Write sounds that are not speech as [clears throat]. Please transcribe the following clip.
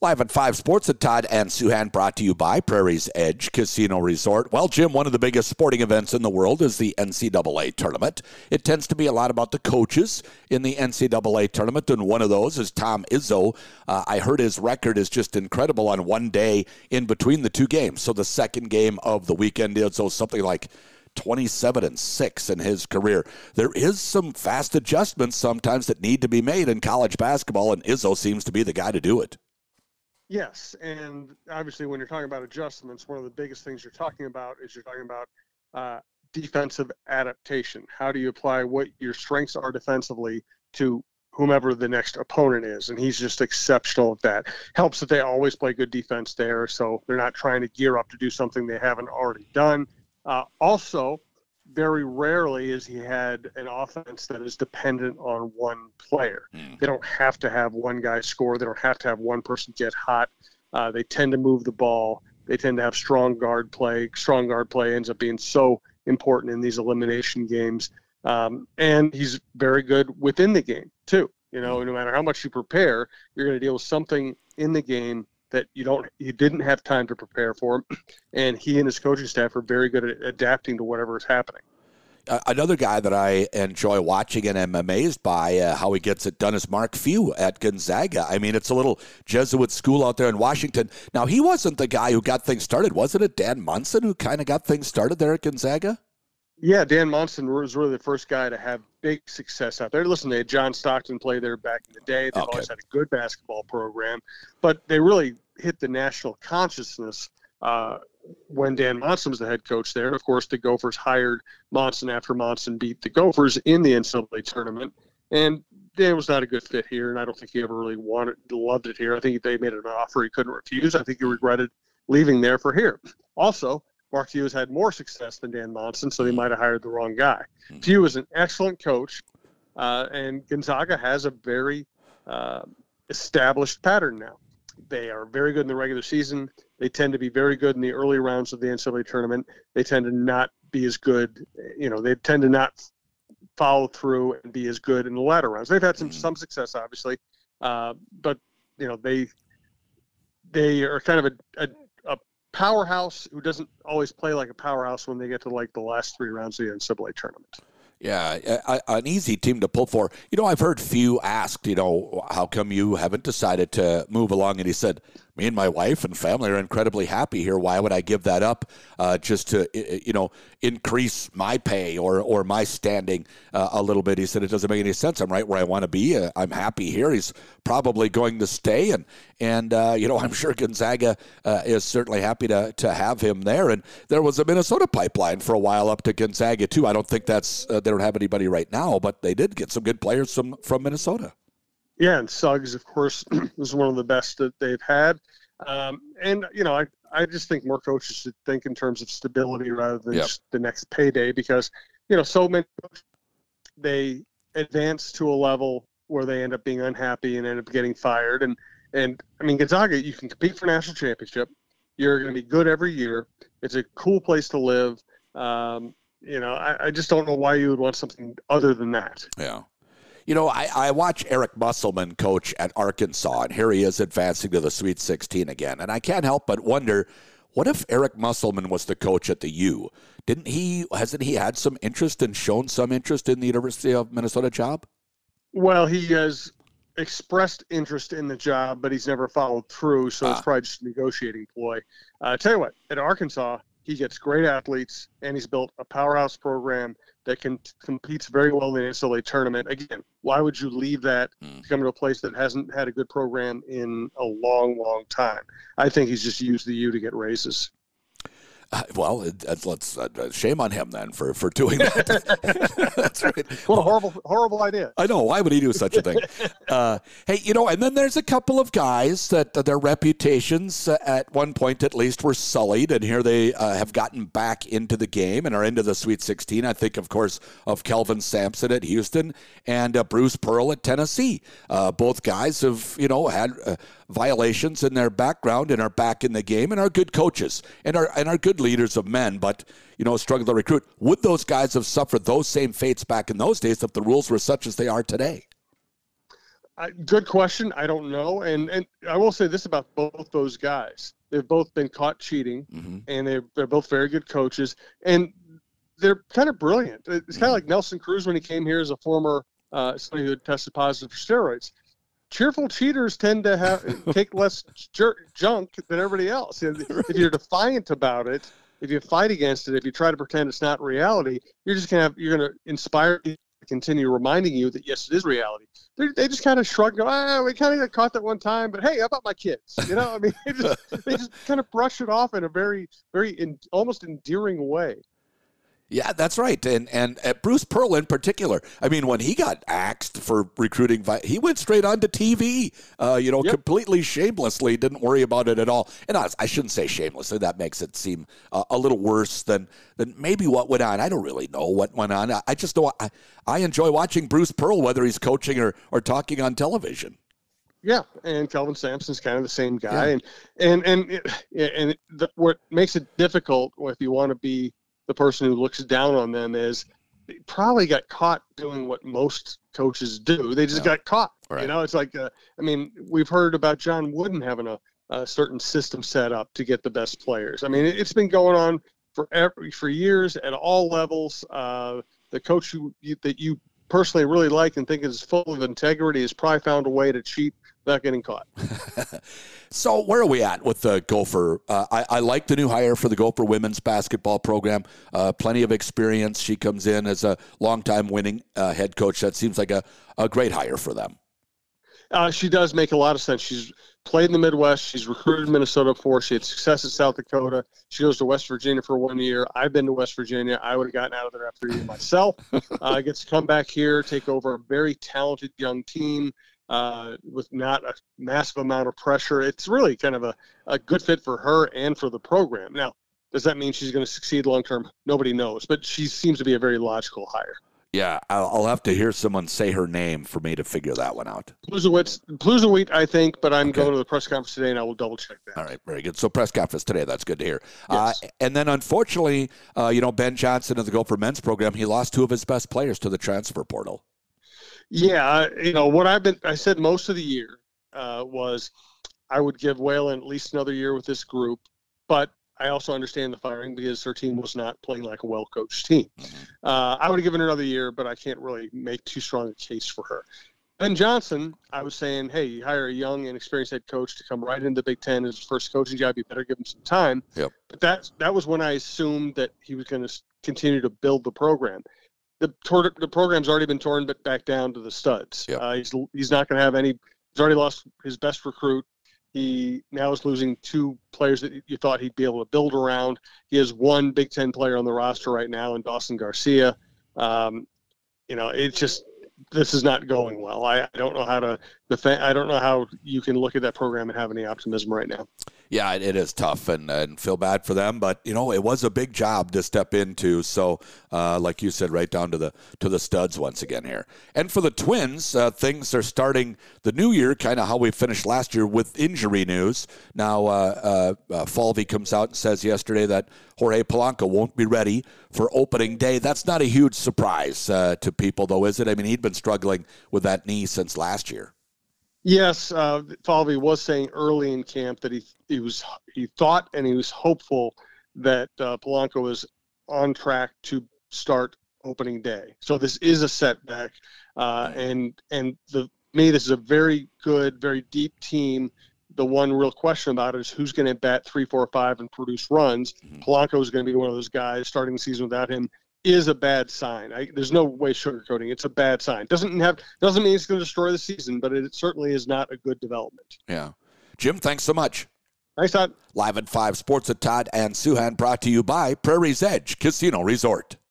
Live at 5 Sports at Todd and Souhan brought to you by Prairie's Edge Casino Resort. Well, Jim, one of the biggest sporting events in the world is the NCAA tournament. It tends to be a lot about the coaches in the NCAA tournament, and one of those is Tom Izzo. Uh, I heard his record is just incredible on one day in between the two games. So the second game of the weekend, Izzo, something like 27 and 6 in his career. There is some fast adjustments sometimes that need to be made in college basketball, and Izzo seems to be the guy to do it. Yes, and obviously, when you're talking about adjustments, one of the biggest things you're talking about is you're talking about uh, defensive adaptation. How do you apply what your strengths are defensively to whomever the next opponent is? And he's just exceptional at that. Helps that they always play good defense there, so they're not trying to gear up to do something they haven't already done. Uh, also, very rarely is he had an offense that is dependent on one player. Mm. They don't have to have one guy score. They don't have to have one person get hot. Uh, they tend to move the ball. They tend to have strong guard play. Strong guard play ends up being so important in these elimination games. Um, and he's very good within the game too. You know, no matter how much you prepare, you're going to deal with something in the game that you don't you didn't have time to prepare for [clears throat] and he and his coaching staff are very good at adapting to whatever is happening another guy that I enjoy watching and am amazed by uh, how he gets it done is Mark Few at Gonzaga. I mean, it's a little Jesuit school out there in Washington. Now, he wasn't the guy who got things started, wasn't it? Dan Monson who kind of got things started there at Gonzaga. Yeah, Dan Monson was really the first guy to have big success out there. Listen, they had John Stockton play there back in the day. They've okay. always had a good basketball program, but they really hit the national consciousness uh, when Dan Monson was the head coach there. Of course, the Gophers hired Monson after Monson beat the Gophers in the NCAA tournament, and Dan was not a good fit here, and I don't think he ever really wanted loved it here. I think they made an offer he couldn't refuse. I think he regretted leaving there for here. Also, Mark Few has had more success than Dan Monson, so they might have hired the wrong guy. Mm-hmm. Few is an excellent coach, uh, and Gonzaga has a very uh, established pattern now. They are very good in the regular season. They tend to be very good in the early rounds of the NCAA tournament. They tend to not be as good. You know, they tend to not follow through and be as good in the latter rounds. They've had some mm-hmm. some success, obviously, uh, but you know they they are kind of a, a powerhouse who doesn't always play like a powerhouse when they get to like the last three rounds of the NCAA tournament. Yeah, a, an easy team to pull for. You know, I've heard Few asked, you know, how come you haven't decided to move along? And he said, me and my wife and family are incredibly happy here. Why would I give that up uh, just to, you know, increase my pay or, or my standing uh, a little bit? He said, it doesn't make any sense. I'm right where I want to be. Uh, I'm happy here. He's probably going to stay. And, and uh, you know, [laughs] I'm sure Gonzaga uh, is certainly happy to, to have him there. And there was a Minnesota pipeline for a while up to Gonzaga, too. I don't think that's, uh, they don't have anybody right now, but they did get some good players from, from Minnesota. Yeah, and Suggs, of course, [clears throat] was one of the best that they've had. Um, and you know, I I just think more coaches should think in terms of stability rather than yep. just the next payday because you know so many they advance to a level where they end up being unhappy and end up getting fired. And and I mean Gonzaga, you can compete for national championship. You're going to be good every year. It's a cool place to live. Um, you know, I, I just don't know why you would want something other than that. Yeah. You know, I, I watch Eric Musselman coach at Arkansas, and here he is advancing to the Sweet 16 again. And I can't help but wonder what if Eric Musselman was the coach at the U? Didn't he, hasn't he had some interest and shown some interest in the University of Minnesota job? Well, he has expressed interest in the job, but he's never followed through. So ah. it's probably just a negotiating ploy. Uh, tell you what, at Arkansas, he gets great athletes, and he's built a powerhouse program that can competes very well in the NCAA tournament. Again, why would you leave that mm. to come to a place that hasn't had a good program in a long, long time? I think he's just used the U to get raises. Uh, well, let's uh, shame on him then for, for doing that. [laughs] That's right. What a horrible horrible idea. I know. Why would he do such a thing? [laughs] Uh, hey, you know, and then there's a couple of guys that uh, their reputations uh, at one point at least were sullied, and here they uh, have gotten back into the game and are into the Sweet 16. I think, of course, of Kelvin Sampson at Houston and Bruce Pearl at Tennessee. both guys have you know had violations in their background and are back in the game and are good coaches and are and are good leaders of men, but you know struggle to recruit. Would those guys have suffered those same fates back in those days if the rules were such as they are today? I, good question. I don't know, and and I will say this about both those guys: they've both been caught cheating, mm-hmm. and they're they're both very good coaches, and they're kind of brilliant. It's kind of mm-hmm. like Nelson Cruz when he came here as a former uh, somebody who had tested positive for steroids. Cheerful cheaters tend to have [laughs] take less jer- junk than everybody else. [laughs] If you're defiant about it, if you fight against it, if you try to pretend it's not reality, you're just gonna have you're gonna inspire people to continue reminding you that yes, it is reality. They're, they just kind of shrug, and go, ah, we kind of got caught that one time, but hey, how about my kids? You know, I mean, [laughs] they just, they just kind of brush it off in a very, very, in, almost endearing way. Yeah, that's right. And and uh, Bruce Pearl in particular. I mean, when he got axed for recruiting, he went straight onto TV. Uh, you know, yep. completely shamelessly. Didn't worry about it at all. And I, I shouldn't say shamelessly. That makes it seem uh, a little worse than than maybe what went on. I don't really know what went on. I, I just know I, I enjoy watching Bruce Pearl, whether he's coaching or or talking on television. Yeah, and Kelvin Sampson's kind of the same guy, yeah. and and and it, and the, what makes it difficult if you want to be the person who looks down on them is they probably got caught doing what most coaches do. They just yeah. got caught. Right. You know, it's like, uh, I mean, we've heard about John Wooden having a, a, certain system set up to get the best players. I mean, it, has been going on for every, for years at all levels. Uh, the coach who, you, that you personally really like and think is full of integrity has probably found a way to cheat without getting caught. [laughs] so where are we at with the Gopher? Uh, I, I, like the new hire for the Gopher women's basketball program. Uh, plenty of experience. She comes in as a longtime winning uh, head coach. That seems like a, a great hire for them. Uh, she does make a lot of sense. She's played in the Midwest. She's recruited Minnesota before. She had success at South Dakota. She goes to West Virginia for one year. I've been to West Virginia. I would have gotten out of there after a year myself. [laughs] uh, gets to come back here, take over a very talented young team uh, with not a massive amount of pressure. It's really kind of a, a good fit for her and for the program. Now, does that mean she's going to succeed long term? Nobody knows, but she seems to be a very logical hire. Yeah, I'll have to hear someone say her name for me to figure that one out. Pluzowit, I think, but I'm okay. going to the press conference today, and I will double check that. All right, very good. So press conference today. That's good to hear. Yes. Uh, and then, unfortunately, uh, you know, Ben Johnson of the Gopher men's program, he lost two of his best players to the transfer portal. Yeah, you know what I've been. I said most of the year uh, was I would give Whalen at least another year with this group, but I also understand the firing because her team was not playing like a well coached team. Mm-hmm. Uh, I would have given her another year, but I can't really make too strong a case for her. Ben Johnson, I was saying, hey, you hire a young and experienced head coach to come right into the Big Ten as his first coaching job. You better give him some time. Yep. But that that was when I assumed that he was going to continue to build the program the tor- the program's already been torn back down to the studs. Yep. Uh, he's he's not going to have any. He's already lost his best recruit. He now is losing two players that you thought he'd be able to build around. He has one Big Ten player on the roster right now in Dawson Garcia. Um, you know, it's just this is not going well. I, I don't know how to defend. I don't know how you can look at that program and have any optimism right now yeah, it is tough and, and feel bad for them, but you know it was a big job to step into. So, uh, like you said, right down to the to the studs once again here. And for the Twins, uh, things are starting the new year, kind of how we finished last year with injury news. Now, uh, uh, uh, Falvey comes out and says yesterday that Jorge Polanco won't be ready for opening day. That's not a huge surprise uh, to people, though, is it? I mean, he'd been struggling with that knee since last year. Yes, uh, Falvey was saying early in camp that he he was he thought and he was hopeful that uh, Polanco was on track to start opening day. So this is a setback, uh, and and the me this is a very good, very deep team. The one real question about it is who's going to bat three, four, five and produce runs. Mm-hmm. Polanco is going to be one of those guys starting the season without him is a bad sign. I, there's no way sugarcoating. It's a bad sign. Doesn't have doesn't mean it's going to destroy the season, but it certainly is not a good development. Yeah, Jim, thanks so much. Thanks, Todd. Live at five Sports at Todd and Souhan, brought to you by Prairie's Edge Casino Resort.